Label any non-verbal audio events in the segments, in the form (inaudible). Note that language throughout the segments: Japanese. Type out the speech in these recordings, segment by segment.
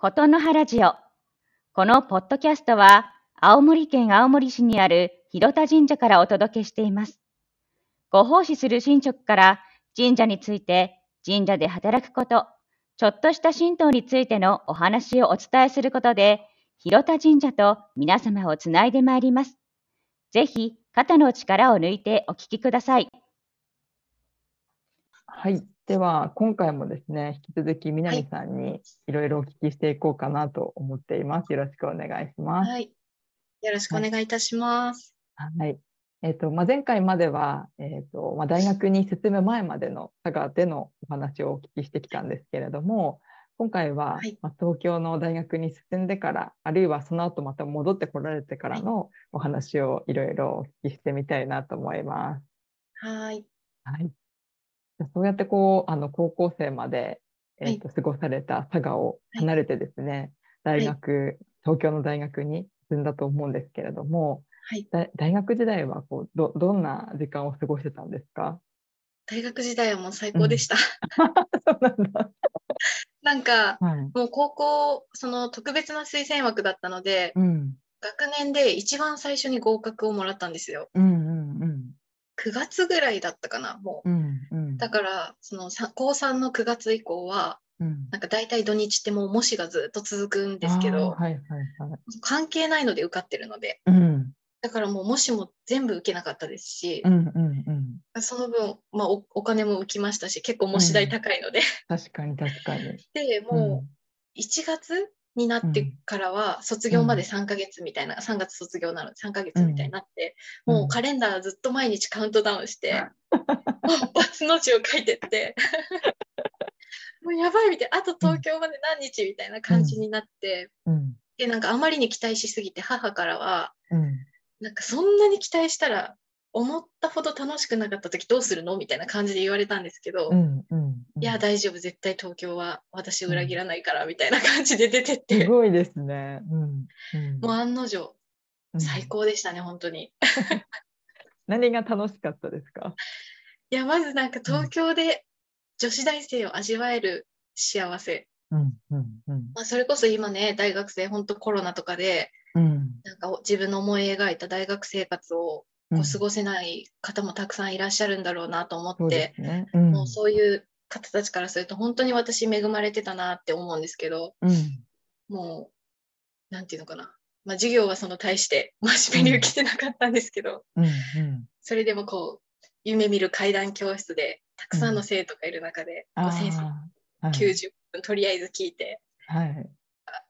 ことの葉ラジオ。このポッドキャストは、青森県青森市にある広田神社からお届けしています。ご奉仕する神職から神社について、神社で働くこと、ちょっとした神道についてのお話をお伝えすることで、広田神社と皆様をつないでまいります。ぜひ、肩の力を抜いてお聞きください。はい。では、今回もですね、引き続き南さんにいろいろお聞きしていこうかなと思っています。よろしくお願いします。はい。よろしくお願いいたします。はい。えっ、と、まあ、前回までは、えっ、と、まあ、大学に進む前までの佐賀でのお話をお聞きしてきたんですけれども、今回は、はいまあ、東京の大学に進んでから、あるいはその後また戻ってこられてからのお話をいろいろお聞きしてみたいなと思います。はい。はい。そうやってこう、あの、高校生まで、はいえっと、過ごされた佐賀を離れてですね、大学、東京の大学に進んだと思うんですけれども、はい。だ大学時代はこうどどんな時間を過ごしてたんですか？大学時代はもう最高でした。(laughs) そうなんだ。なんか、はい。もう高校、その特別な推薦枠だったので、うん。学年で一番最初に合格をもらったんですよ。うんうんうん。9月ぐらいだったかな、もう。うんうん。だから、そのさ高3の9月以降は、うん。なんか大体土日ってもう模試がずっと続くんですけど、はいはいはい。関係ないので受かってるので、うん。だからもう模試も全部受けなかったですしう、んうんうん。その分、まあお、お金も浮きましたし、結構模試代高いので、確かに確かに。で、もう1月になってからは卒業まで3ヶ月みたいな、3月卒業なので3ヶ月みたいになって、うん。もうカレンダーずっと毎日カウントダウンして、バツの字を書いてって、(laughs) もうやばいみたいな、あと東京まで何日みたいな感じになって、うん。で、なんかあまりに期待しすぎて母からは、うん。なんかそんなに期待したら、思ったほど楽しくなかった時どうするの？みたいな感じで言われたんですけど、うんうん。いや、大丈夫、絶対東京は私を裏切らないから、みたいな感じで出てっすて、ごいですね。うん。うんもう案の定、うん最高でしたね、本当に。(laughs) 何が楽しかったですか？いや、まずなんか東京で女子大生を味わえる幸せ。うんうんうんまあ、それこそ今ね、大学生、本当コロナとかで、うんなんか自分の思い描いた大学生活をこう過ごせない方もたくさんいらっしゃるんだろうなと思ってね。うん。もうそういう方たちからすると、本当に私恵まれてたなって思うんですけど、うん。もう、なんていうのかな。まあ、授業はその大して (laughs) 真面目に受けてなかったんですけど、うん。うん。それでもこう、夢見る階段教室で、たくさんの生徒がいる中で、こう先生あーはい。90分とりあえず聞いて、はい。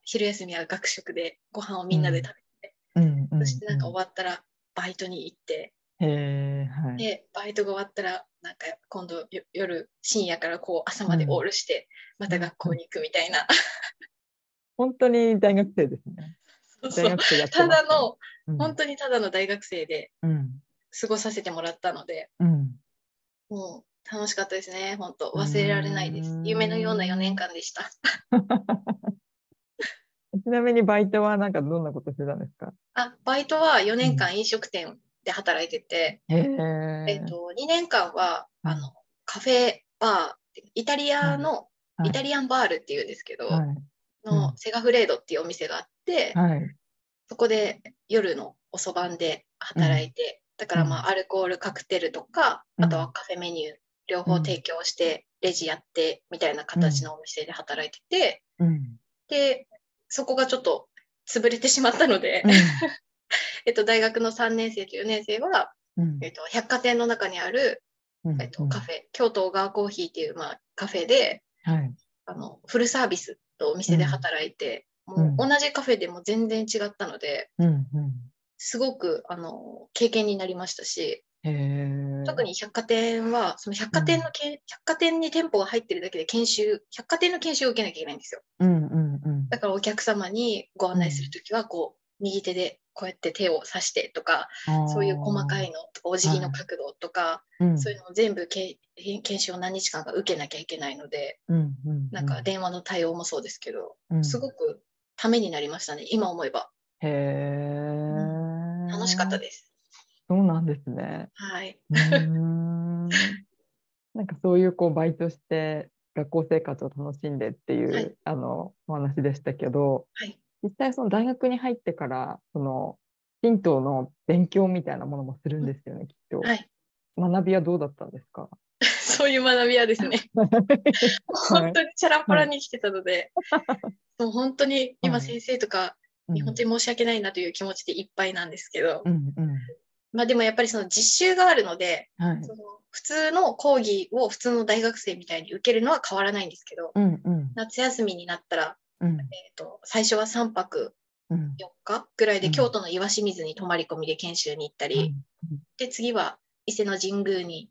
昼休みは学食でご飯をみんなで食べて、うん。うん。そしてなんか終わったらバイトに行って、へえ、はい。で、バイトが終わったら、なんか今度よ夜、深夜からこう朝までオールして、また学校に行くみたいな。本当に大学生ですね。そうそうただの、うん本当にただの大学生でうん過ごさせてもらったので、うん。もう楽しかったですね、本当忘れられないです。夢のような4年間でした。(laughs) ちなみにバイトはなんかどんなことしてたんですか？あ、バイトは4年間飲食店で働いてて、へえっえ。と、2年間は、うんあの、カフェバー、イタリアの、はい。イタリアンバールっていうんですけど、はい。のうん。セガフレードっていうお店があって、はい。そこで夜の遅番で働いて、だからまあアルコールカクテルとか、うん。あとはカフェメニュー両方提供して、レジやってみたいな形のお店で働いてて、うん。で、そこがちょっと潰れてしまったので、(laughs) えっと、大学の3年生と4年生は、うんえっと、百貨店の中にある、うんえっと、カフェ、京都小川コーヒーっていう、まあ、カフェで、はい。あの、フルサービスのお店で働いて、うんもう同じカフェでも全然違ったので、うんうん。すごく、あの、経験になりましたし。特に百貨店は、その百貨店のけ、百貨店に店舗が入ってるだけで研修、百貨店の研修を受けなきゃいけないんですよ。うんうんうん。だからお客様にご案内するときは、こう、右手でこうやって手を指してとか、そういう細かいのとか、お辞儀の角度とか、うん、そういうのを全部け研修を何日間か受けなきゃいけないので、うんうんうん、なんか電話の対応もそうですけど、うんすごくためになりましたね、今思えば。へえ。楽しかったです。そうなんですね。はい。うーん。(laughs) なんかそういうこうバイトして学校生活を楽しんでっていう、はい。あのお話でしたけど、はい。実際その大学に入ってからその神道の勉強みたいなものもするんですよね、きっと。はい。学びはどうだったんですか？(laughs) そういう学びはですね、(laughs) 本当にチャランポラに来てたので、もう本当に今先生とかに本当に申し訳ないなという気持ちでいっぱいなんですけど、うんうんまあでもやっぱりその実習があるので、はい。その普通の講義を普通の大学生みたいに受けるのは変わらないんですけど、うんうん。夏休みになったら、うん。えー、と最初は3泊うん。4日ぐらいでうん。京都の岩清水に泊まり込みで研修に行ったり、で次は伊勢の神宮に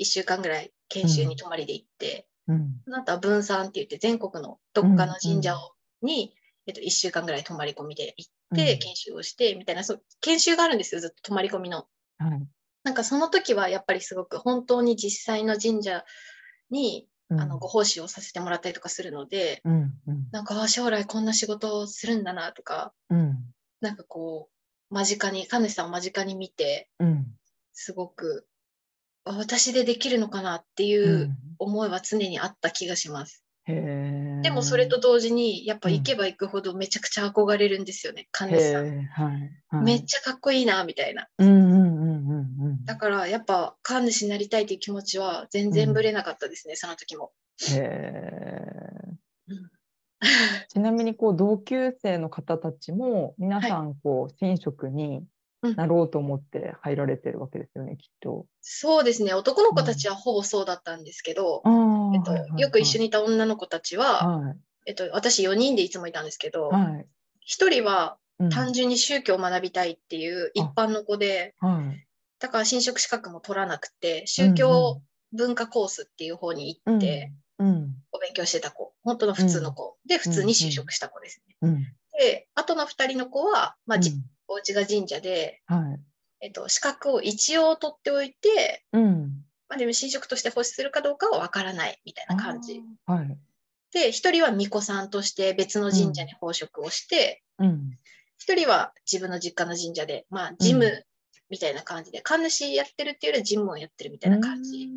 1週間ぐらい研修に泊まりで行って、うん。その後は分散って言って全国のどっかの神社をに、えっと、1週間ぐらい泊まり込みで行って、うん。研修をしてみたいなそう研修があるんですよずっと泊まり込みの。はい。なんかその時はやっぱりすごく本当に実際の神社に、うん。あのご奉仕をさせてもらったりとかするのでうんうん。なんかあ将来こんな仕事をするんだなとかうん。なんかこう間近に神主さんを間近に見てうん。すごくあ私でできるのかなっていううん。思いは常にあった気がします。へーでもそれと同時にやっぱ行けば行くほどめちゃくちゃ憧れるんですよね、神主さん。はいはい。めっちゃかっこいいなみたいな。うんうんうんうんうん。だからやっぱ神主になりたいという気持ちは全然ぶれなかったですね、その時も。へ (laughs) ちなみにこう同級生の方たちも皆さんこう神職になろうと思って入られてるわけですよね、きっと。そうですね。男の子たちはほぼそうだったんですけど、えっとよく一緒に。にいた女の子たちは、はい。えっと、私4人でいつもいたんですけど、はい。1人はうん。単純に宗教を学びたいっていう一般の子で、はい。だから神職資格も取らなくて宗教文化コースっていう方に行って、うん。お勉強してた子、本当の普通の子、で、普通に就職した子ですね。うん。で、あとの2人の子は、まあ、じうんお家が神社で、はい。えっと、資格を一応取っておいて、うん。まあ、でも神職として奉仕するかどうかは分からないみたいな感じ。はい。で、1人は巫女さんとして別の神社に奉職をして、うん。1人は自分の実家の神社で、まあ、事務みたいな感じで、神主やってるっていうよりは事務をやってるみたいな感じ。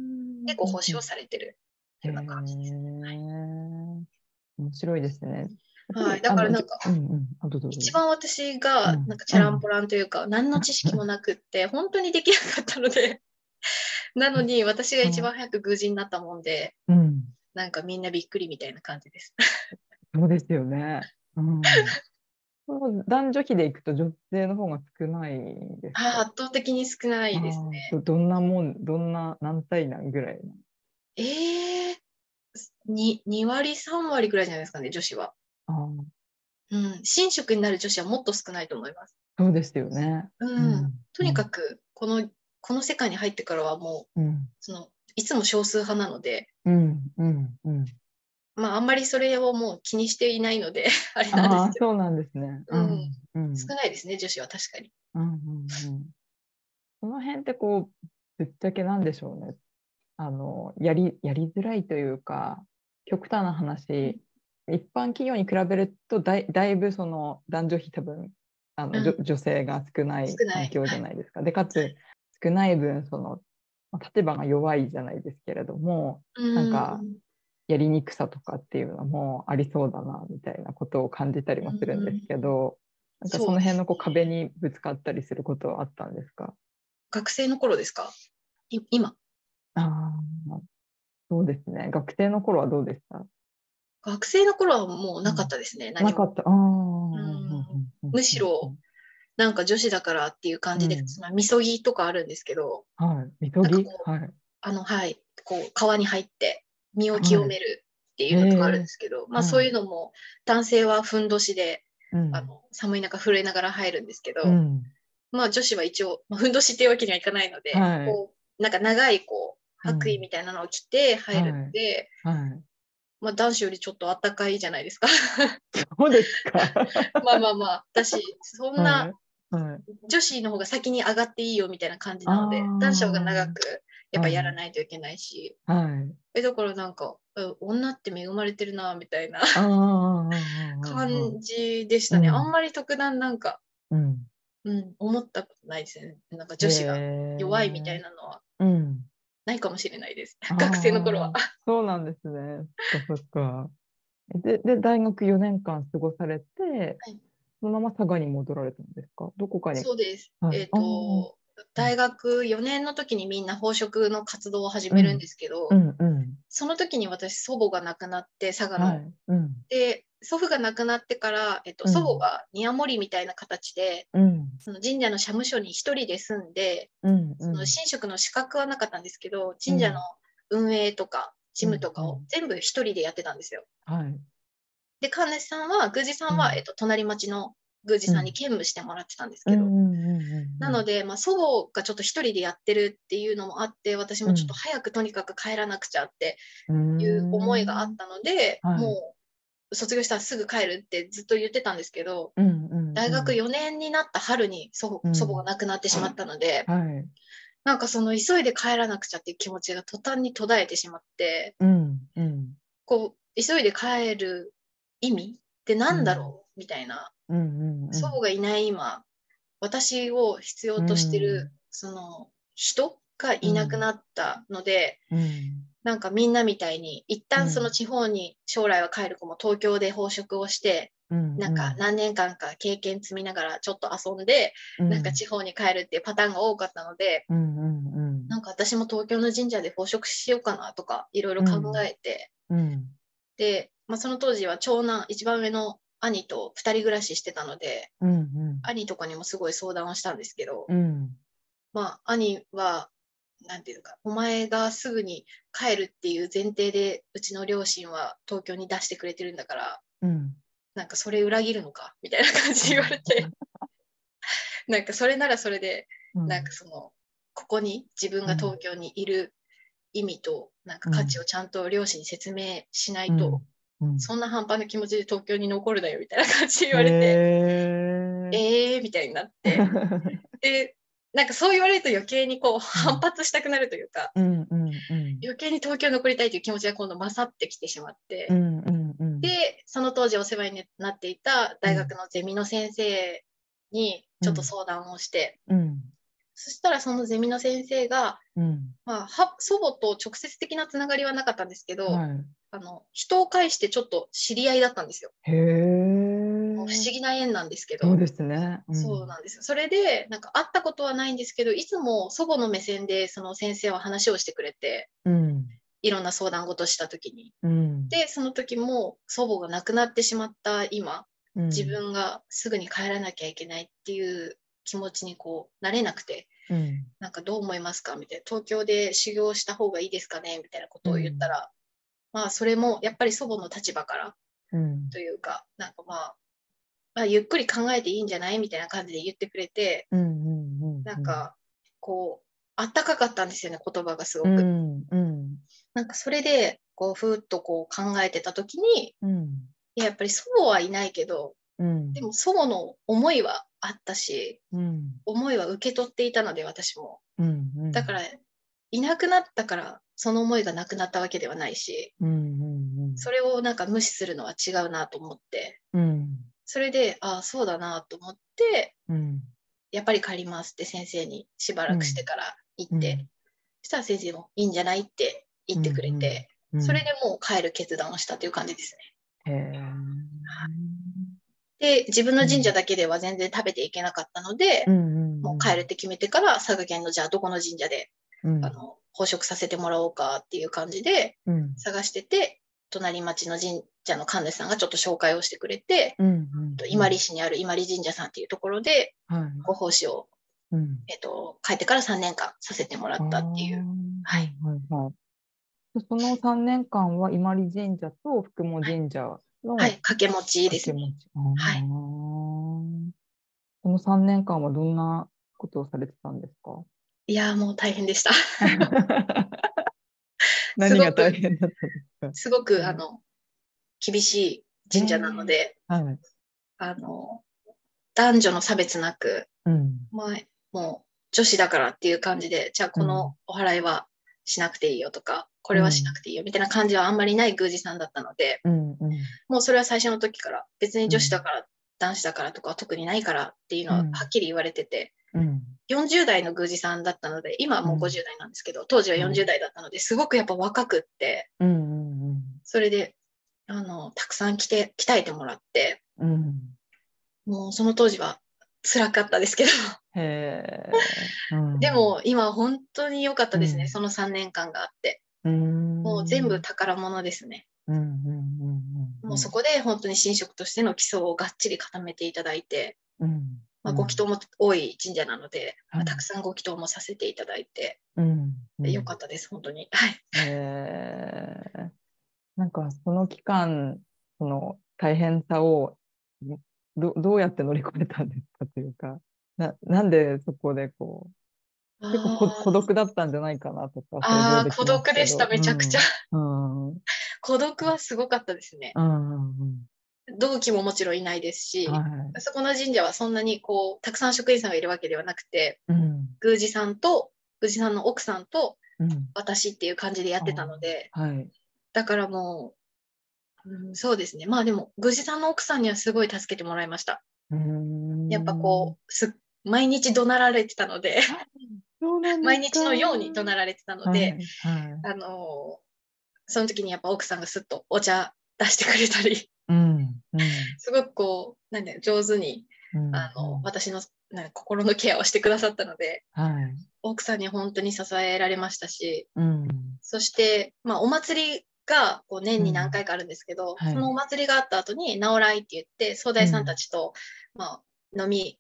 で、ご奉仕をされてるような感じです。へー。面白いですね。はい。だからなんかうんうん。一番私がうん。なんかチャランポランというか、何の知識もなくって本当にできなかったので。(laughs) なのに私が一番早く宮司になったもんでうん。なんかみんなびっくりみたいな感じです。そうですよね。うん。(laughs) 男女比でいくと女性の方が少ないですか？圧倒的に少ないですね。どどんなもん、どんな、何対何ぐらいなえー、に2割3割ぐらいじゃないですかね女子は。あーうん、神職になる女子はもっと少ないと思います。そうですよね。うんとにかくこのこの世界に入ってからはもううん。そのいつも少数派なので、うん。うん。うん。まあ、あんまりそれをもう気にしていないので (laughs) あれなんですけどそうなんですね。うん。うん。少ないですね女子は確かに。うん。うん。うん。その辺ってこう、ぶっちゃけなんでしょうね。あの、やり、やりづらいというか、極端な話、一般企業に比べるとだい、だいぶその男女比多分、あの、うん。女性が少ない環境じゃないですか。で、かつ、少ない分、その、まあ立場が弱いじゃないですけれども、なんかうんやりにくさとかっていうのもありそうだなみたいなことを感じたりもするんですけど、なんかその辺のこう壁にぶつかったりすることはあったんですか？学生の頃ですか？い今？ああ、そうですね。学生の頃はどうでした？学生の頃はもうなかったですね、何も。なかった。ああ、むしろ、なんか女子だからっていう感じで、うん。そのみそぎとかあるんですけどはい。みそぎ？はい。あのはい。こう川に入って身を清めるっていうのとかあるんですけど、まあはいそういうのも男性はふんどしで、うん。あの寒い中震えながら入るんですけど、うん。まあ女子は一応、まあ、ふんどしっていうわけにはいかないので、はい。こうなんか長いこう白衣みたいなのを着て入るので、はい。まあ、男子よりちょっとあったかいじゃないですか。そうですか。(laughs) まあまあまあ、だし、そんな。女子の方が先に上がっていいよみたいな感じなので男子の方が長くやっぱやらないといけないし、はい。えだからなんか、うん女って恵まれてるなみたいな感じでしたね。うんあんまり特段なんか、うん。うん、思ったことないですね。なんか女子が弱いみたいな。なのは。うん。ないかもしれないです。学生の頃は。そうなんですね。そっか。で、で、大学4年間過ごされて、はいそのまま佐賀に戻られたんですか？どこかに。そうです。はいえっ、と、大学4年の時にみんな宝飾の活動を始めるんですけど、うんうん。その時に私祖母が亡くなって佐賀の。で祖父が亡くなってから、えっと、うん祖母が宮守みたいな形で、うん。その神社の社務所に一人で住んで、うん。その神職の資格はなかったんですけど、神社の運営とか事務とかを全部一人でやってたんですよ。はい。で、神主さんは、宮司さんは、うんえっと、隣町の宮司さんに兼務してもらってたんですけど、なので、で、まあ、祖母がちょっと一人でやってるっていうのもあって、私もちょっと早くとにかく帰らなくちゃっていう思いがあったので、はい。もう卒業したらすぐ帰るってずっと言ってたんですけど、うんうんうん。大学4年になった春に祖うん。母祖母が亡くなってしまったので、はい。なんかその急いで帰らなくちゃっていう気持ちが途端に途絶えてしまって、うんうん。こう、急いで帰る意味って何だろう、みたいな。うんうんうん。祖母がいない今、私を必要としてる、うん。その人がいなくなったので、うん。なんかみんなみたいに、一うん。旦その地方に将来は帰る子も東京で宝飾をして、うんなんか何年間か経験積みながらちょっと遊んで、なんか地方に帰るっていうパターンが多かったので、うんうんうん。なんか私も東京の神社で宝飾しようかなとかいろいろ考えて、うん。で、まあ、その当時は長男、一番上の兄と2人暮らししてたので、うんうん。兄とかにもすごい相談をしたんですけど、うん。まあ、兄は、なんていうか、お前がすぐに帰るっていう前提で、うちの両親は東京に出してくれてるんだから、うん。なんかそれ裏切るのかみたいな感じで言われて、(laughs) なんかそれならそれで、うん。なんかその、ここに自分が東京にいる意味と、なんか価値をちゃんと両親に説明しないと、うんそんな半端な気持ちで東京に残るなよみたいな感じで言われて、えーみたいになって、(laughs) で、なんかそう言われると余計にこう反発したくなるというか、うんうんうん。余計に東京に残りたいという気持ちが今度勝ってきてしまって、うんうんうん。で、その当時お世話になっていた大学のゼミの先生にちょっと相談をして、うん。そしたらそのゼミの先生が、うん。まあ、は祖母と直接的なつながりはなかったんですけど、はいあの人を介してちょっと知り合いだったんですよ。へえ不思議な縁なんですけど。そうですねそうなんですよ。それで、なんか会ったことはないんですけど、いつも祖母の目線でその先生は話をしてくれて、うんいろんな相談事した時に。うんで、その時も祖母が亡くなってしまった今、うん自分がすぐに帰らなきゃいけないっていう気持ちにこう、なれなくて、うんなんかどう思いますか？みたいな。東京で修行した方がいいですかね？みたいなことを言ったら、まあそれもやっぱり祖母の立場からうん。というか、なんかまあ、まあ、ゆっくり考えていいんじゃないみたいな感じで言ってくれて、うんうんうんなんか、こう、あったかかったんですよね、言葉がすごく。うんうん。なんかそれで、こう、ふーっとこう考えてた時に、うん。いややっぱり祖母はいないけど、うん。でも祖母の思いはあったし、うん。思いは受け取っていたので、私も。うんうん。だから、いなくなったから、その思いがなくなったわけではないし、うんうんうん。それをなんか無視するのは違うなと思って、うん。それで、ああ、そうだなと思って、うん。やっぱり帰りますって先生にしばらくしてから言って、うん。そしたら先生もいいんじゃないって言ってくれて、うんそれでもう帰る決断をしたという感じですね。へえで、自分の神社だけでは全然食べていけなかったので、もう帰るって決めてから、佐賀県のじゃあどこの神社で、うん。あの、宝飾させてもらおうかっていう感じでうん。探してて、隣町の神社の神主さんがちょっと紹介をしてくれて、うんうん。と伊万里市にある伊万里神社さんっていうところで、はい。ご奉仕を、うん。えっと、帰ってから3年間させてもらったっていう。はい。はいはい。でその3年間は伊万里神社と福茂神社のはい、掛け持ちですね。掛け持ち。あー。はいその3年間はどんなことをされてたんですか？いやーもう大変でした。(laughs) 何が大変だったんですすごく、うんあの、厳しい神社なので、かはい。あの、男女の差別なく、うん。まあ、もう女子だからっていう感じで、じゃあこのお祓いはしなくていいよとか、これはしなくていいよみたいな感じはあんまりない宮司さんだったので、うんうん。もうそれは最初の時から別に女子だから男子だからとかは特にないからっていうのはうんはっきり言われてて、うん。40代の宮司さんだったので、今はもううん50代なんですけど、当時は40代だったので、すごくやっぱ若くって、うん。うん。それで、あの、たくさん来て、鍛えてもらって、うん。もうその当時は辛かったですけど、で、も今は本当に良かったですね、うんその3年間があって。うん。もう全部宝物ですね。うん。うん。うん。もうそこで本当に神職としての基礎をがっちり固めていただいて、うん。まあ、ご祈祷も多い神社なので、まはいあたくさんご祈祷もさせていただいて、うん。うん。良かったです、本当に。はい。へえなんかその期間、その大変さをどどうやって乗り越えたんですかというか、ななんでそこでこう、結構孤独だったんじゃないかなとかあー、想像き孤独でした、めちゃくちゃ。。うん。うん。孤独はすごかったですね。うん。うん同期ももちろんいないですし、はい。そこの神社はそんなにこう、たくさん職員さんがいるわけではなくて、うん。宮司さんと、宮司さんの奥さんとうん。私っていう感じでやってたので、はい。だからもう、うん、そうですね。まあでも、宮司さんの奥さんにはすごい助けてもらいました。うんやっぱこう、す毎日怒鳴られてたので、毎日のように怒鳴られてたので、はい。はいあのーその時にやっぱ奥さんがすっとお茶出してくれたり、うん。うん。すごくこう、なんだよ上手に、うんあの、私のなんか心のケアをしてくださったので、はい。奥さんに本当に支えられましたし、うん。そして、まあ、お祭りがこう年に何回かあるんですけど、うんはいそのお祭りがあった後に、直来って言って、総大さんたちと、まあ、飲み、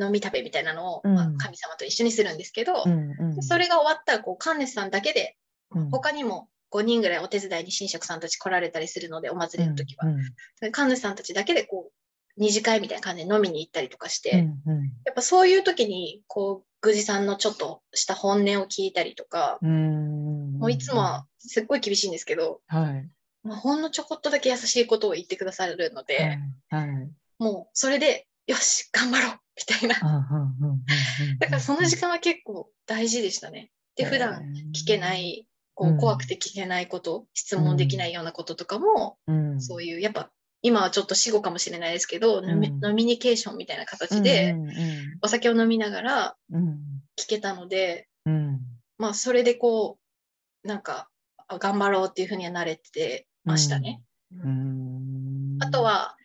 飲み食べみたいなのを、うんまあ、神様と一緒にするんですけど、うん。うん。それが終わったら、こう、神主さんだけで、うん他にも5人ぐらいお手伝いに神職さんたち来られたりするので、お祭りの時は。うん。神主さんたちだけで、こう、二次会みたいな感じで飲みに行ったりとかして、うん。うん。やっぱそういう時に、こう、宮司さんのちょっとした本音を聞いたりとか、うん。もういつもはすっごい厳しいんですけど、はい。まあ、ほんのちょこっとだけ優しいことを言ってくださるので、はい。はい。もうそれで、よし、頑張ろうみたいな。(laughs) うん。うん。だからその時間は結構大事でしたね。で、普段聞けな、い、こううん怖くて聞けないこと、質問できないようなこととかも、うん。そういう、やっぱ、今はちょっと死後かもしれないですけど、んノミニケーションみたいな形で、うん。お酒を飲みながらうん。聞けたので、うん。まあ、それでこう、なんか、あ頑張ろうっていうふうには慣れてましたね。うん。あと、は、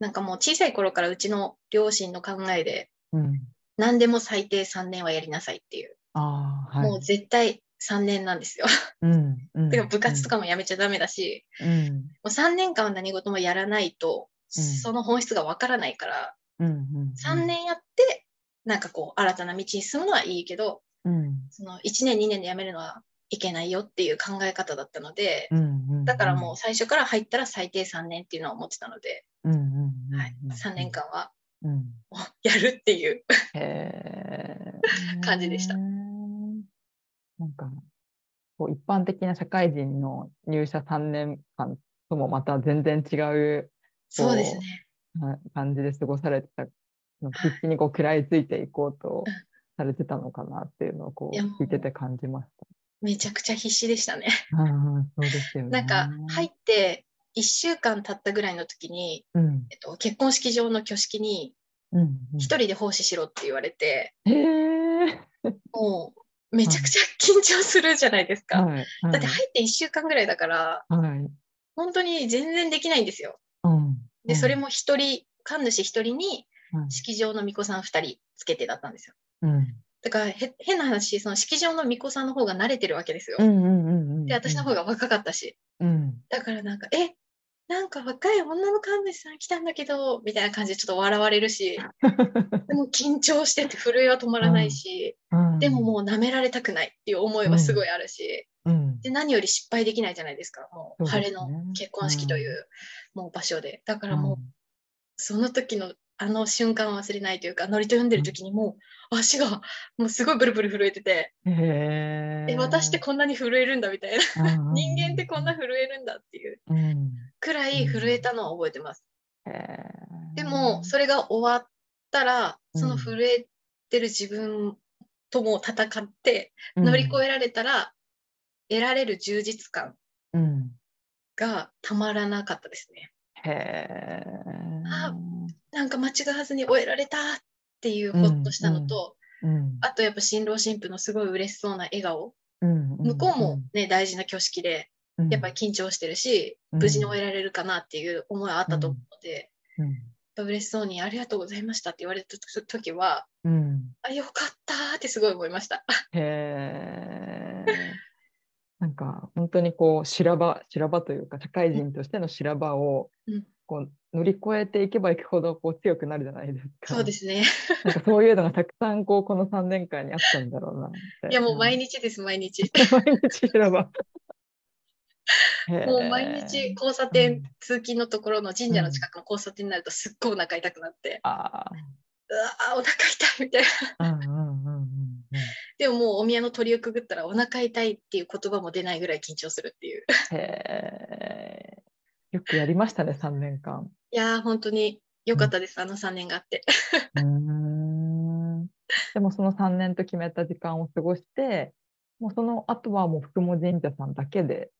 なんかもう小さい頃からうちの両親の考えで、うん。何でも最低3年はやりなさいっていう、はい。もう絶対3年なんですよ。うん。うん。部活とかもやめちゃダメだし、うん。もう3年間は何事もやらないと、うんその本質がわからないから、うん。うん。3年やって、なんかこう、新たな道に進むのはいいけど、うん。その1年、2年でやめるのはいけないよっていう考え方だったので。だからもう最初から入ったら最低3年っていうのを思ってたので。はい、3年。間はやるっていう。(laughs) 感じでしたなんか、こう一般的な社会人の入社3年間ともまた全然違うそうですね。な感じで過ごされてたの、必死にこう食らいついていこうとされてたのかなっていうのをこうう聞いてて感じましめちゃくちゃ必死でしたね。た。うん、そうですよね。なんか入って1週間経ったぐらいの時に、うん、えっと、結婚式場の挙式にうん、うん。一人で奉仕しろって言われて、へえ。もうめちゃくちゃ緊張するじゃないですか。はい。はいだって入って1週間ぐらいだから、はい。本当に全然できないんですよ。うん。で、それも、も一人、神主一人にはい式場の巫女さん二人つけてだったんですよ。うん。だからへ変な話、その式場の巫女さんの方が慣れてるわけですよ。で、私の方が若かったし。うん。だからなんか、え、なんか若い女の神主さん来たんだけど、みたいな感じでちょっと笑われるし、(laughs) でも緊張してて震えは止まらないし、うん。でももう舐められたくないっていう思いはすごいあるし、うん。で、何より失敗できないじゃないですか。もう、晴れの結婚式という、もう場所で。だからもう、その時のあの瞬間を忘れないというか、ノリと読んでる時にもう足がもうすごいブルブル震えてて、え。え、私ってこんなに震えるんだみたいな。人間ってこんな震えるんだっていううん。くらい震えたのは覚えてます。でも、それが終わったら、うんその震えてる自分とも戦ってうん乗り越えられたら、得られる充実感うん。がたまらなかったですね。へえ。あなんか間違わずに終えられたっていうほっとしたのと、うんあとやっぱ新郎新婦のすごい嬉しそうな笑顔、うん向こうもね、大事な挙式で、うん。やっぱり緊張してるし、うん。無事に終えられるかなっていう思いはあったと思うので、うんやっぱ嬉しそうにありがとうございましたって言われた時は、うん。あ、よかったーってすごい思いました。(laughs) へえ。なんか本当にこう修羅場修羅場というか社会人としての修羅場をうんこう乗り越えていけばいくほどこう強くなるじゃないですか。そうですね。なんかそういうのがたくさんこうこの3年間にあったんだろうな。いやもう毎日日です、毎日。毎日修羅場。(laughs) もう毎日交差点、通勤のところの神社の近くの交差点になるとすっごいお腹痛くなって、あうわーお腹痛いみたいな。うんうん。でももうお宮の鳥をくぐったらお腹痛いっていう言葉も出ないぐらい緊張するっていう。へえ。よくやりましたね3年間。いやー本当に良かったです、あの3年があって。うーんでもその3年と決めた時間を過ごして、もうその後はもう福茂神社さんだけで。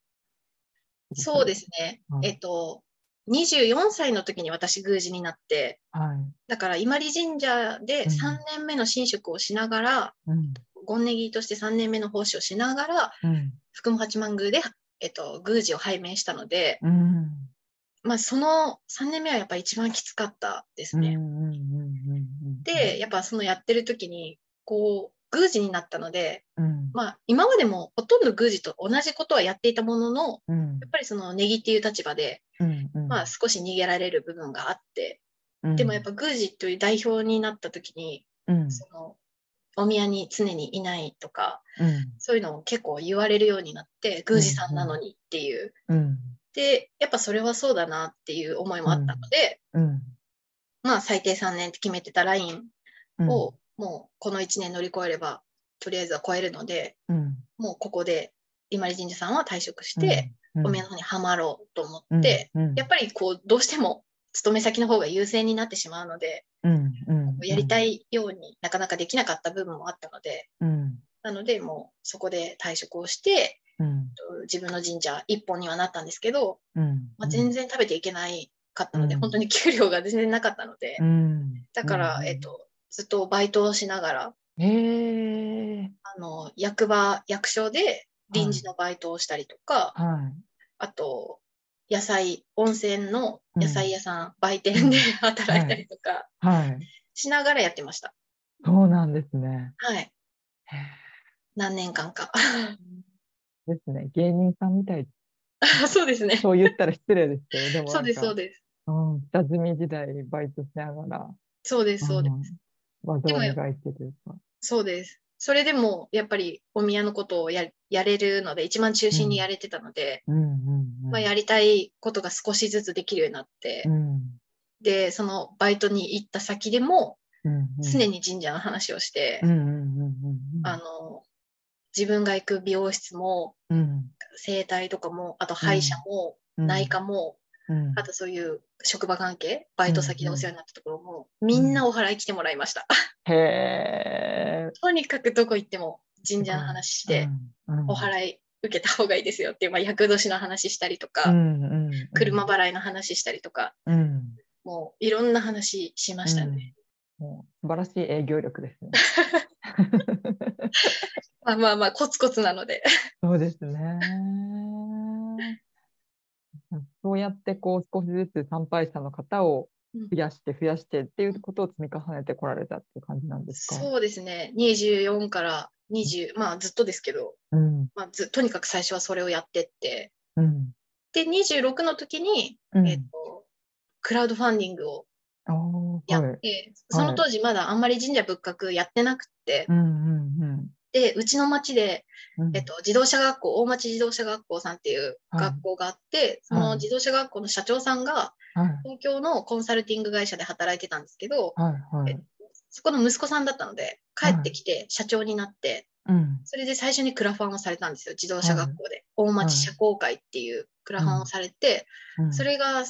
そうですね。はいえっと、24歳の時に私宮司になって、はい。だから伊万里神社でうん3年目の神職をしながら、うん。権ネギとして3年目の奉仕をしながら、うん。福茂八幡宮で、えっと、宮司を拝命したので、うん。まあ、その3年目はやっぱ一番きつかったですね。で、やっぱそのやってる時に、こう、宮司になったので、うん。まあ、今までもほとんど宮司と同じことはやっていたものの、うんやっぱりそのネギっていう立場で、うんうんまあ、少し逃げられる部分があって、うんでもやっぱ宮司という代表になった時に、うんそのお宮に常にいないとか、うん。そういうのを結構言われるようになって、宮司さんなのにっていう。うん。で、やっぱそれはそうだなっていう思いもあったので、うん。まあ最低3年って決めてたラインうん。を、もうこの1年乗り越えれば、とりあえずは超えるので、うん。もうここで伊万里神社さんは退職して、うん。お宮の方にはまろうと思って、うん。やっぱりこう、どうしても勤め先の方が優先になってしまうので、うんうん。やりたいようになかなかできなかった部分もあったので、うん。なのでもうそこで退職をして、うん。自分の神社一本にはなったんですけど、うんまあ、全然食べていけないかったので、うん。本当に給料が全然なかったので、うん。だから、うん。えっと、ずっとバイトをしながら、あの、役場、役所で臨時のバイトをしたりとか、はあと、野菜、温泉の野菜屋さん、売うん店で働いたりとかいはいしながらやってました。そうなんですねはい。へ何年間か。ーですね芸人さんみたい (laughs) そうですね。そう言ったら失礼ですけどでもそうです、そうでです。すうん下積み時代バイトしながらそうです、そうです。うん技を磨いてというかそうです。それでも、やっぱりお宮のことをややれるので、一番中心にやれてたので、やりたいことが少しずつできるようになって、うんで、そのバイトに行った先でも、常に神社の話をして、自分が行く美容室も、うん。整体とかも、あと歯医者も、うん。内科も、うんあとそういう職場関係、バイト先でお世話になったところも、みんなお祓い来てもらいました。へえ (laughs) とにかくどこ行っても神社の話して、おい祓い受けた方がいいですよっていう、まあ、厄年の話したりとか、うんうんうん車払いの話したりとか、うんもういろんな話しましたね。うんもう素晴らしい営業力ですね。(laughs) まあまあまあ、コツコツなので。そうですね。そうやってこう少しずつ参拝者の方をうん。増やして増やしてっていうことを積み重ねてこられたっていう感じなんですか？そうですね。24から20、まあずっとですけど、うん。まあ、ずとにかく最初はそれをやってって、うん。で、26の時に、うん。えっと、クラウドファンディングをやっはい。て、その当時まだあんまり神社仏閣やってなくて、うんうんで、うちの町で、えっと、自動車学校、大町自動車学校さんっていう学校があって、その自動車学校の社長さんがはい東京のコンサルティング会社で働いてたんですけど、そこの息子さんだったので、帰ってきて社長になって、うん。それで最初にクラファンをされたんですよ、自動車学校で。大町社交会っていうクラファンをされて、うん。それが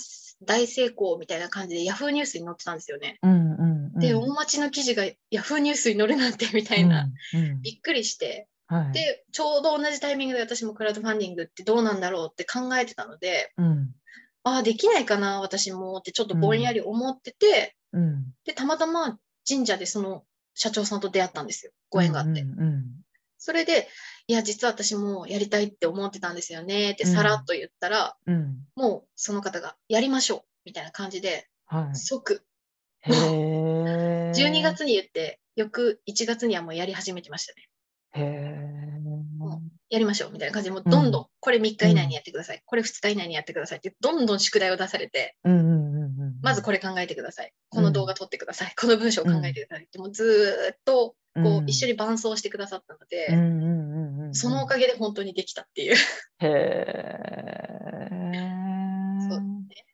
大成功みたいな感じでヤフーニュースに載ってたんですよね。うんうんうん。で、大町の記事がヤフーニュースに載るなんてみたいな、うんうん。びっくりして、はい。で、ちょうど同じタイミングで私もクラウドファンディングってどうなんだろうって考えてたので、うん。ああ、できないかな、私もってちょっとぼんやり思ってて、うん。で、たまたま神社でその社長さんと出会ったんですよ。ご縁があって。うんうんそれで、いや、実は私もやりたいって思ってたんですよねってうんさらっと言ったら、うん。うん。もうその方がやりましょうみたいな感じで、はい。即、へえ。(laughs) 12月に言って、翌1月にはもうやり始めてましたね。へえ。やりましょうみたいな感じで、もうどんどん、これ3日以内にやってください。これ2日以内にやってくださいって、どんどん宿題を出されて、うんうんうんうん。まずこれ考えてください。この動画撮ってください。この文章を考えてくださいって、もうずーっと、こう、一緒に。に伴走してくださったので、うんうんうんうんうん。そのおかげで本当にできたっていう。へえ。そう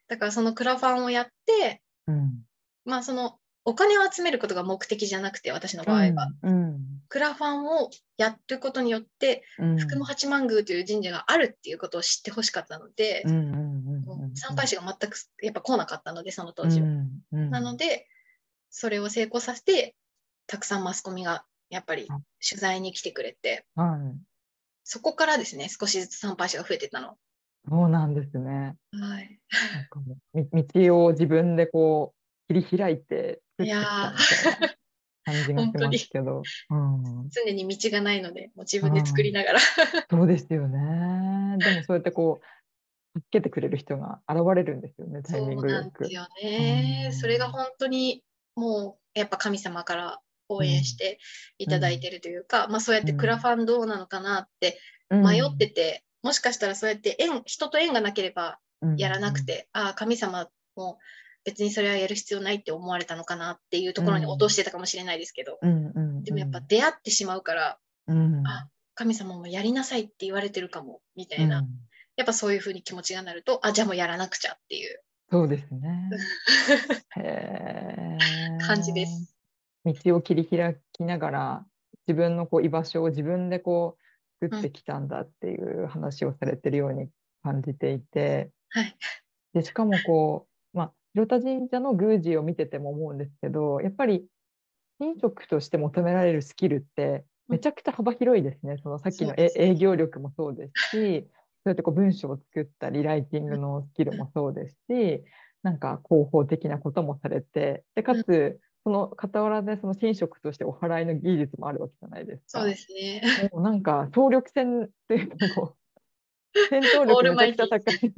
だからそのクラファンをやって、うん。まあそのお金を集めることが目的じゃなくて、私の場合は。うん。クラファンをやることによって、うん。福も八幡宮という神社があるっていうことを知ってほしかったのでう、んうんうんもう。うん参拝者が全くやっぱ来なかったので、その当時は。うんうんなので、それを成功させて、たくさんマスコミがやっぱりあ取材に来てくれて、はい。そこからですね、少しずつ参拝者が増えてたの。そうなんですね。はい。道を自分でこう切り開いていや感じがしますけど。うん。常に道がないので、もう自分で作りながら。そうですよね。でもそうやってこう助けてくれる人が現れるんですよね。タイミンそうグよくなんです。よね。うんそれが本当にもうやっぱ神様から応援していただいてるというか、まあそうやってクラファンどうなのかなって迷ってて、もしかしたらそうやって縁人と縁がなければやらなくて、ああ神様も別にそれはやる必要ないって思われたのかなっていうところに落としてたかもしれないですけど、でもやっぱ出会ってしまうからうん、あ神様もやりなさいって言われてるかもみたいな、うん。やっぱそういうふうに気持ちがなるとあじゃあもうやらなくちゃっていう。そうですね。(laughs) 感じです。道を切り開きながら自分のこう居場所を自分でこう作ってきたんだっていう話をされてるように感じていて、はい。でしかもこう、まあ、広田神社の宮司を見てても思うんですけどやっぱり神職として求められるスキルってめちゃくちゃ幅広いですね。そのさっきの営業力もそうですしそうやってこう文章を作ったりライティングのスキルもそうですしなんか広報的なこともされてでかつその傍らでその神職としてお祓いの技術もあるわけじゃないですか。そうですね。もうなんか総力戦っていうかこう戦闘力めちゃくちゃ高い。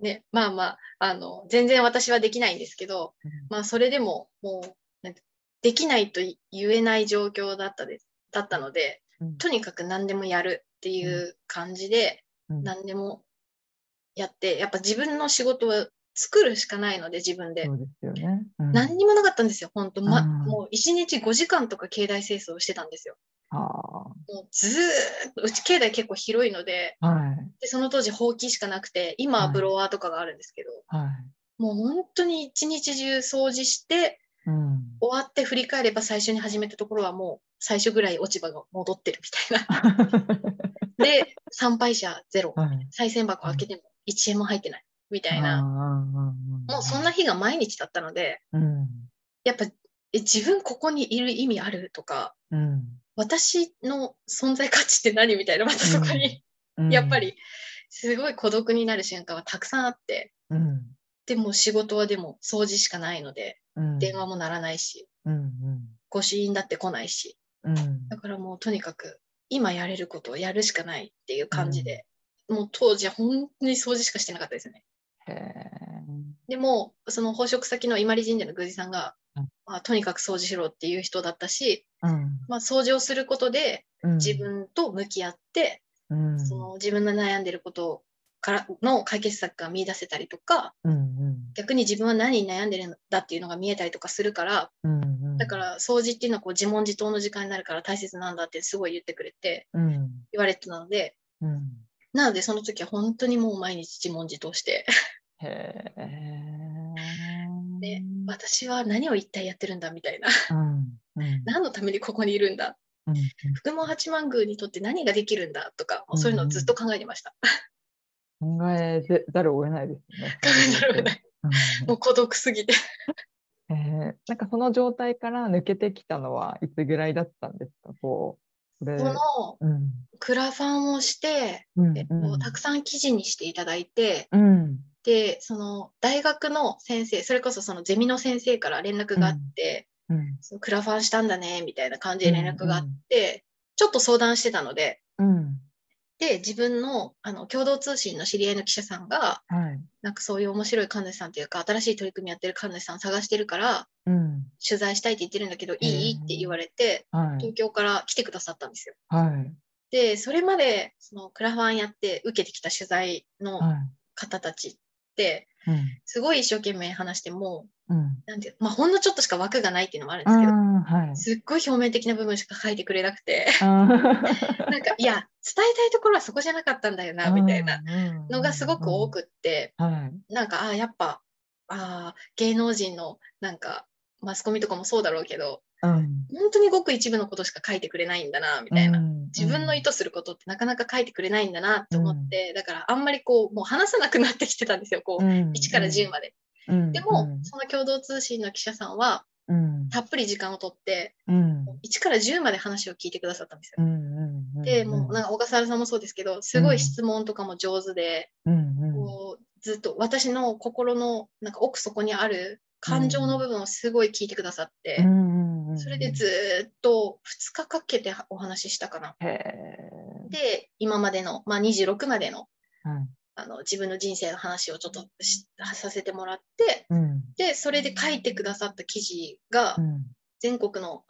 ね、まあまあ、あの、全然私はできないんですけど、うんまあそれでももう、できないと言えない状況だったです。だったので、うんとにかく何でもやるっていう感じで、うん何でもやって、やっぱ自分の仕事は作るしかないので、自分でそ。うですよね。うん何にもなかったんですよ、本当、ま、うんもう1日5時間とか境内清掃をしてたんですよ。はもうずーっと、うち境内結構広いので、あはいでその当時ほうきしかなくて、今ははいブロワーとかがあるんですけど、はい。もう本当に一日中掃除して、うん終わって振り返れば最初に始めたところはもう最初ぐらい落ち葉が戻ってるみたいな。(laughs) で、参拝者ゼロ。はい賽銭箱開けても1円も入ってないみたいな。もうそんな日が毎日だったので、うん。やっぱえ自分ここにいる意味あるとか、うん。私の存在価値って何みたいな、またそこに、うん。やっぱりすごい孤独になる瞬間はたくさんあって、うん。でも仕事はでも掃除しかないので、うん。電話も鳴らないし、うん御朱印だって来ないし、うん。うんだからもうとにかく今やれることをやるしかないっていう感じで、もう当時は本当に掃除しかしてなかったですね。でも、その宝飾先の伊万里神社の宮司さんが、うん。まあ、とにかく掃除しろっていう人だったし、うん。まあ、掃除をすることでうん。自分と向き合って、うん。その自分の悩んでることからの解決策が見出せたりとか、うん。逆に自分は何に悩んでるんだっていうのが見えたりとかするから、うんうん。だから掃除っていうのはこう自問自答の時間になるから大切なんだってすごい言ってくれて、うん。言われてたので、うん。なのでその時は本当にもう毎日自問自答して、へえで私は何を一体やってるんだみたいな、うんうん。何のためにここにいるんだ、うん福門八幡宮にとって何ができるんだとか、そういうのをずっと考えてました。考えざるを得ないですね。考えざるを得ない。もう孤独すぎて。うんえーなんかその状態から抜けてきたのはいつぐらいだったんですか？ここれ。そのうん。クラファンをして、うん。えっと、たくさん記事にしていただいて、うんで、その大学の先生、それこそそのゼミの先生から連絡があって、うん。そのクラファンしたんだね、みたいな感じで連絡があって、ちょっと相談してたので、うん。で、自分のあの共同通信の知り合いの記者さんが、はい。なんかそういう面白い神主さんというか、新しい取り組みやってる神主さん探してるから、うん。取材したいって言ってるんだけど、いい？ーって言われて、はい。東京から来てくださったんですよ。はい。で、それまでそのクラファンやって受けてきた取材のはい。方たちっすごい一生懸命話しても、うん。なんてまあ、ほんのちょっとしか枠がないっていうのもあるんうですけど、んはい。すっごい表面的な部分しか書いてくれなくて、あなんか、いや、伝えたいところはそこじゃなかったんだよな、みたいなのがすごく多くって、はい。なんか、ああ、やっぱ、ああ、芸能人の、なんか、マスコミとかもそうだろうけど、うん。本当にごく一部のことしか書いてくれないんだな、みたいな。うん。自分の意図することってなかなか書いてくれないんだなって思って、だからあんまりこう、もう話さなくなってきてたんですよ、こう、うん。1から10まで。うん。でも、うん。その共同通信の記者さんは、うん。たっぷり時間をとって、うん。1から10まで話を聞いてくださったんですよ。うんうんで、もうなんか小笠原さんもそうですけど、すごい質問とかも上手で、うんうん。こうずっと私の心のなんか奥底にある感情の部分をすごい聞いてくださって、うんうんうんそれでずーっと2日かけてお話ししたかな。へで、今までの、まあ、26までのーはいあの自分の人生の話をちょっとしさせてもらって、うん。で、それで書いてくださった記事がうん。全国の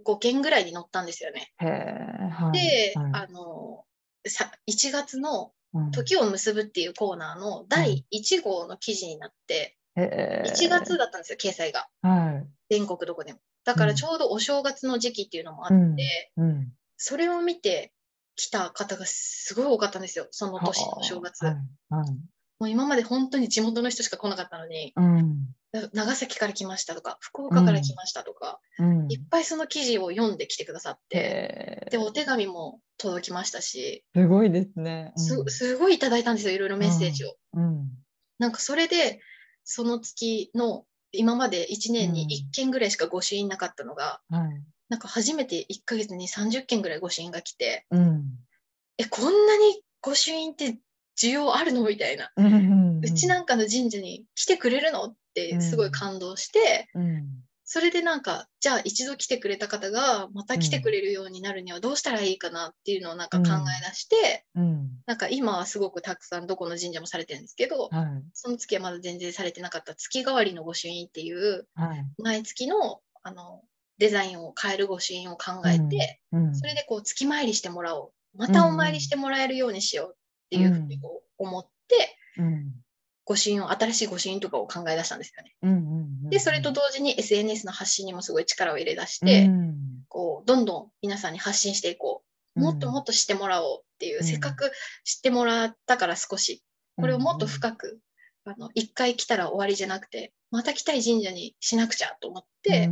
35件ぐらいに載ったんですよね。で、はい。あのさ1月のうん。時を結ぶっていうコーナーの第1号の記事になって、1月だったんですよ、掲載が。はい。全国どこでも。だからちょうどお正月の時期っていうのもあって、うん。うん。それを見て来た方がすごい多かったんですよ、その年のお正月。はい。はい。もう今まで本当に地元の人しか来なかったのに、うん。な長崎から来ましたとか、福岡から来ましたとか、うん。いっぱいその記事を読んできてくださって、で、お手紙も届きましたし、すごいですね。すすごいいただいたんですよ、いろいろメッセージを。うん。なんかそれで、その月の今まで1年に1件ぐらいしか御朱印なかったのが、はい。なんか初めて1ヶ月に30件ぐらい御朱印が来て、うん。え、こんなに御朱印って需要あるのみたいな。うんうんうちなんかの神社に来てくれるのってすごい感動して、うんそれでなんか、じゃあ一度来てくれた方がまた来てくれるようになるにはどうしたらいいかなっていうのをなんか考え出して、うん。なんか今はすごくたくさんどこの神社もされてるんですけど、はい。その月はまだ全然されてなかった月替わりの御朱印っていうはい。毎月のあのデザインを変える御朱印を考えて、うん。それでこう月参りしてもらおう。またお参りしてもらえるようにしようっていうふうにこう思って、うん御朱印を、新しい御朱印とかを考え出したんですよね。うんうんで、それと同時に SNS の発信にもすごい力を入れ出して、うん。こう、どんどん皆さんに発信していこう。もっともっと知ってもらおうっていう、うん。せっかく知ってもらったから少し、これをもっとく深く、あの、一回来たら終わりじゃなくて、また来たい神社にしなくちゃと思って、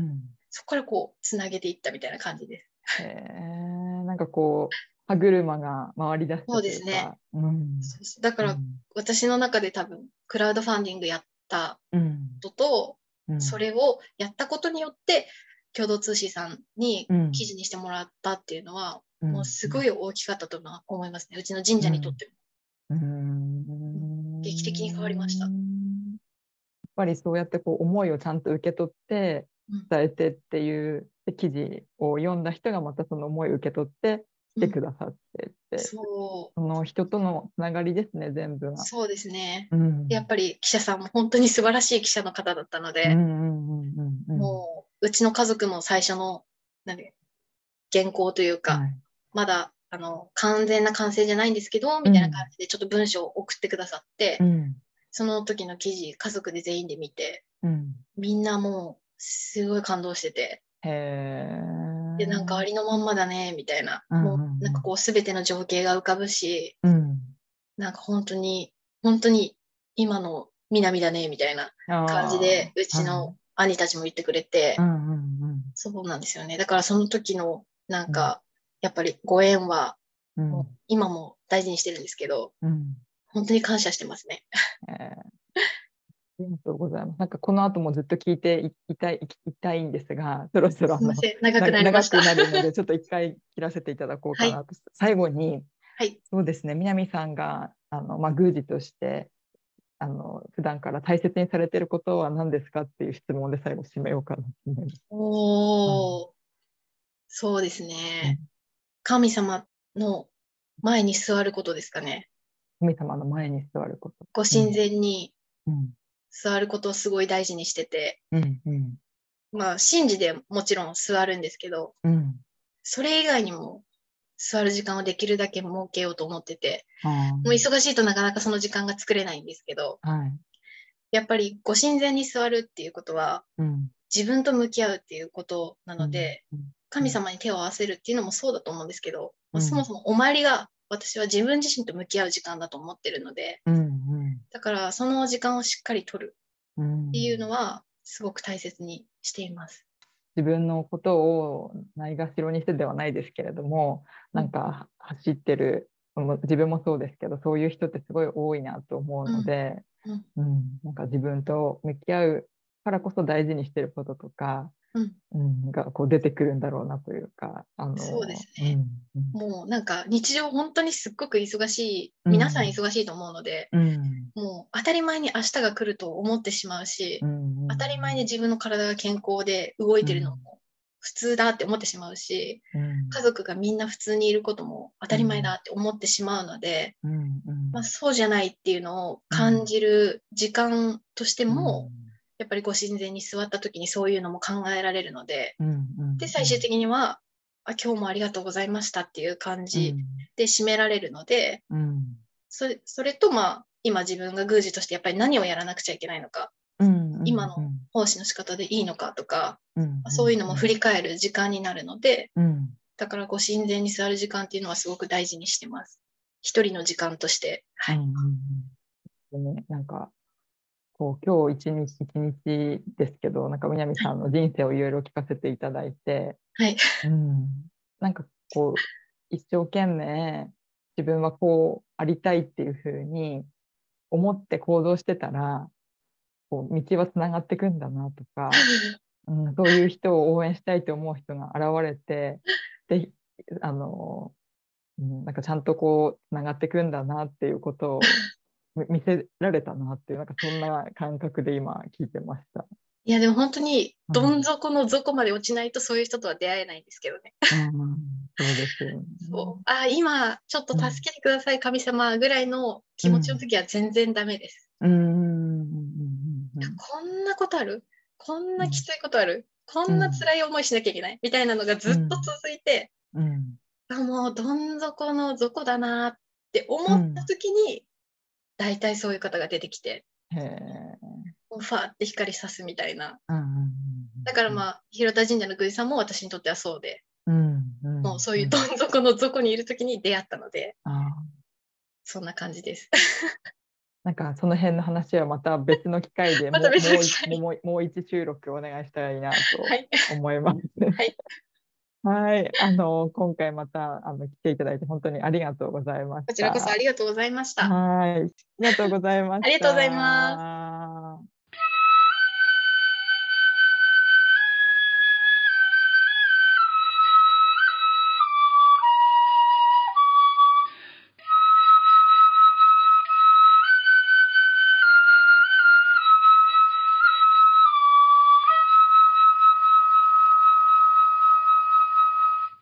そこからこう、つなげていったみたいな感じです。へえなんかこう歯車が回り出したというか。そうですね。だから、私の中で多分、クラウドファンディングやったうんことと、うん。それをやったことによって、共同通信さんにうん記事にしてもらったっていうのは、うん。もうすごい大きかったと思いますね。うちの神社にとっても。うん。劇的に変わりました。やっぱりそうやってこう思いをちゃんと受け取ってうん。伝えてっていうで記事を読んだ人がまたその思いを受け取って来てくださってって、そその人とのつながりですね全部。そうですね。うん。やっぱり記者さんも本当に素晴らしい記者の方だったので、うんうんうんうんうんもううちの家族も最初の何原稿というか、はい。まだあの完全な完成じゃないんですけど、みたいな感じでちょっと文章を送ってくださって、うん。その時の記事、家族で全員で見て、うん。みんなもうすごい感動してて、へえ。で、なんかありのまんまだね、みたいな、うんもうなんかこうすべての情景が浮かぶし、うん。なんか本当に、本当に今の南だね、みたいな感じで、うちの兄たちも言ってくれて、うんうんうんそうなんですよね。だからその時の、なんか、やっぱりご縁は、今も大事にしてるんですけど、うん。本当に感謝してますね。えーありがとうございます。なんかこの後もずっと聞いていたいいたいんですが、(laughs) そろそろ長くなりました。長くなるので、ちょっと一回切らせていただこうかなと。はい、最後に、はい、そうですね、南さんがあの、まあ、宮司としてあの普段から大切にされていることは何ですかっていう質問で最後締めようかなと思います。おー、うん、そうですね、うん、神様の前に座ることですかね。神様の前に座ること。ご神前にうん座ることをすごい大事にしてて、うんうん。まあ、神事でもちろん座るんですけど、うん。それ以外にも座る時間をできるだけ設けようと思ってて、あー。もう忙しいとなかなかその時間が作れないんですけど、はい。やっぱりご神前に座るっていうことは、うん。自分と向き合うっていうことなので、うん神様に手を合わせるっていうのもそうだと思うんですけど、うん。そもそもお参りが私は自分自身と向き合う時間だと思ってるので、うんだからその時間をしっかり取る。うん。っていうのはすごく大切にしています。自分のことをないがしろにしてではないですけれどもなんか走ってるも自分もそうですけどそういう人ってすごい多いなと思うので、うん。うん。なんか自分と向き合うからこそ大事にしてることとか、うん。うん。がこう出てくるんだろうなというかあのそうですね。うんもうなんか日常本当にすっごく忙しい、うん。皆さん忙しいと思うので、うん。もう当たり前に明日が来ると思ってしまうし、うん当たり前に自分の体が健康で動いてるのも普通だって思ってしまうし、うん。家族がみんな普通にいることも当たり前だって思ってしまうので、うんうんまあ、そうじゃないっていうのを感じる時間としても、やっぱりご神前に座った時にそういうのも考えられるので、うんうんで、最終的には、あ今日もありがとうございましたっていう感じで締められるので、うん。それと、まあ、今自分が宮司としてやっぱり何をやらなくちゃいけないのか、うん今の奉仕の仕方でいいのかとか、うんそういうのも振り返る時間になるので、うん。だからご神前に座る時間っていうのはすごく大事にしてます。一人の時間として。はい。うんうんうん。ね、なんかこう今日一日一日ですけどなんか南さんの人生をいろいろ聞かせていただいて、はい。うん、なんかこう一生懸命自分はこうありたいっていうふうに思って行動してたらこう道はつながっていくんだなとか、(laughs) うん、そういう人を応援したいと思う人が現れてであの、うん、なんかちゃんとこうつながっていくんだなっていうことをみ見せられたなっていうなんかそんな感覚で今聞いてました。いや、でも本当に、どん底の底まで落ちないとそういう人とは出会えないんですけどね。うん、そうですよね。そう。あ今、ちょっと助けてください、神様ぐらいの気持ちの時は全然ダメです。うん。うん。うん。うん。うん。こんなことある？こんなきついことある、こんな辛い思いしなきゃいけない？みたいなのがずっと続いて、うん。あもうどん底の底だなって思った時に、大体そういう方が出てきて、ファーって光さすみたいな。だからまあ、広田神社の宮司さんも私にとってはそうで、もうそういうどん底の底にいる時に出会ったので、そんな感じです。(laughs) なんかその辺の話はまた別の機会で (laughs) もう一もうもう一収録お願いしたいなとはい。思います。はい。はい、あの今回またあの来ていただいて本当にありがとうございました。こちらこそありがとうございました。はい、ありがとうございました。ありがとうございます